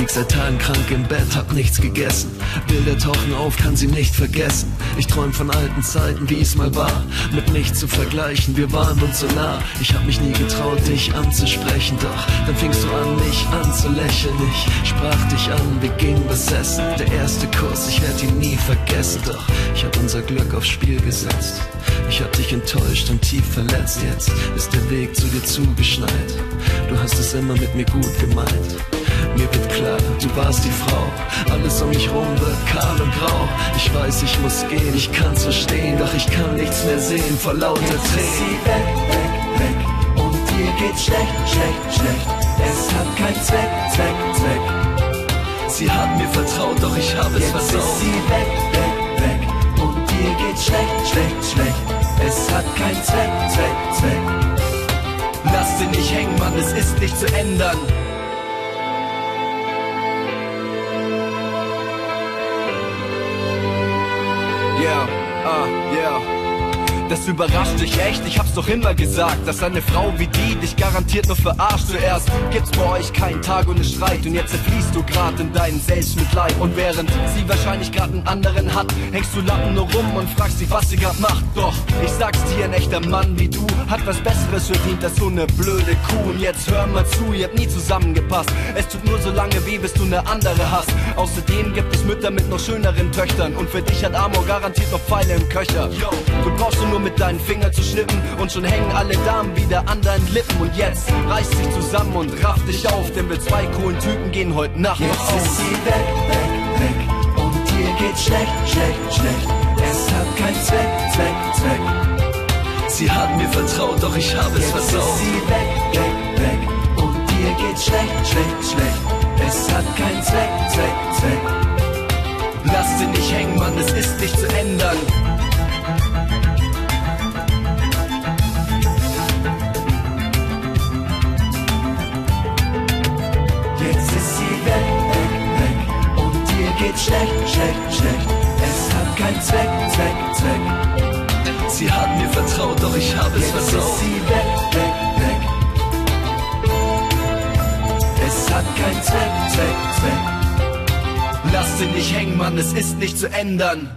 Lag seit Tagen krank im Bett, hab nichts gegessen. Bilder tauchen auf, kann sie nicht vergessen. Ich träum von alten Zeiten, wie es mal war. Mit nichts zu vergleichen, wir waren uns so nah. Ich hab mich nie getraut, dich anzusprechen. Doch dann fingst du an, mich anzulächeln. Ich sprach dich an, wir gingen was essen. Der erste Kuss, ich werd ihn nie vergessen. Doch ich hab unser Glück aufs Spiel gesetzt. Ich hab dich enttäuscht und tief verletzt. Jetzt ist der Weg zu dir zugeschneit. Du hast es immer mit mir gut gemeint. Mir wird klar, du warst die Frau. Alles um mich rum wird kahl und grau. Ich weiß, ich muss gehen, ich kann's verstehen, doch ich kann nichts mehr sehen vor lauter Tränen. sie weg, weg, weg. Und dir geht's schlecht, schlecht, schlecht. Es hat keinen Zweck, Zweck, Zweck. Sie hat mir vertraut, doch ich habe es Jetzt ist versaut. sie weg, weg, weg. Und dir geht's schlecht, schlecht, schlecht. Es hat keinen Zweck, Zweck, Zweck. Lass sie nicht hängen, Mann, es ist nicht zu ändern. Yeah, uh, yeah. Das überrascht dich echt, ich hab's doch immer gesagt, dass eine Frau wie die dich garantiert nur verarscht. Zuerst gibt's bei euch keinen Tag ohne Streit und jetzt zerfließt du grad in deinen Selbstmitleid. Und während sie wahrscheinlich grad einen anderen hat, hängst du Lappen nur rum und fragst dich, was sie grad macht. Doch, ich sag's dir, ein echter Mann wie du hat was Besseres verdient als so eine blöde Kuh. Und jetzt hör mal zu, ihr habt nie zusammengepasst. Es tut nur so lange weh, bis du eine andere hast. Außerdem gibt es Mütter mit noch schöneren Töchtern und für dich hat Amor garantiert noch Pfeile im Köcher. Du brauchst nur mit deinen Fingern zu schnippen und schon hängen alle Damen wieder an deinen Lippen. Und jetzt reiß dich zusammen und raff dich auf, denn wir zwei coolen Typen gehen heute Nacht noch Jetzt ist sie weg, weg, weg. Und dir geht's schlecht, schlecht, schlecht. Es hat keinen Zweck, Zweck, Zweck. Sie hat mir vertraut, doch ich habe es Jetzt ist versaut. sie weg, weg, weg. Und dir geht's schlecht, schlecht, schlecht. Es hat keinen Zweck, Zweck, Zweck. Lass sie nicht hängen, Mann, es ist nicht zu ändern. Geht's schlecht, schlecht, schlecht. Es hat keinen Zweck, Zweck, Zweck. Sie hat mir vertraut, doch ich habe es Jetzt ist versaut. sie weg, weg, weg. Es hat keinen Zweck, Zweck, Zweck. Lass sie nicht hängen, Mann, es ist nicht zu ändern.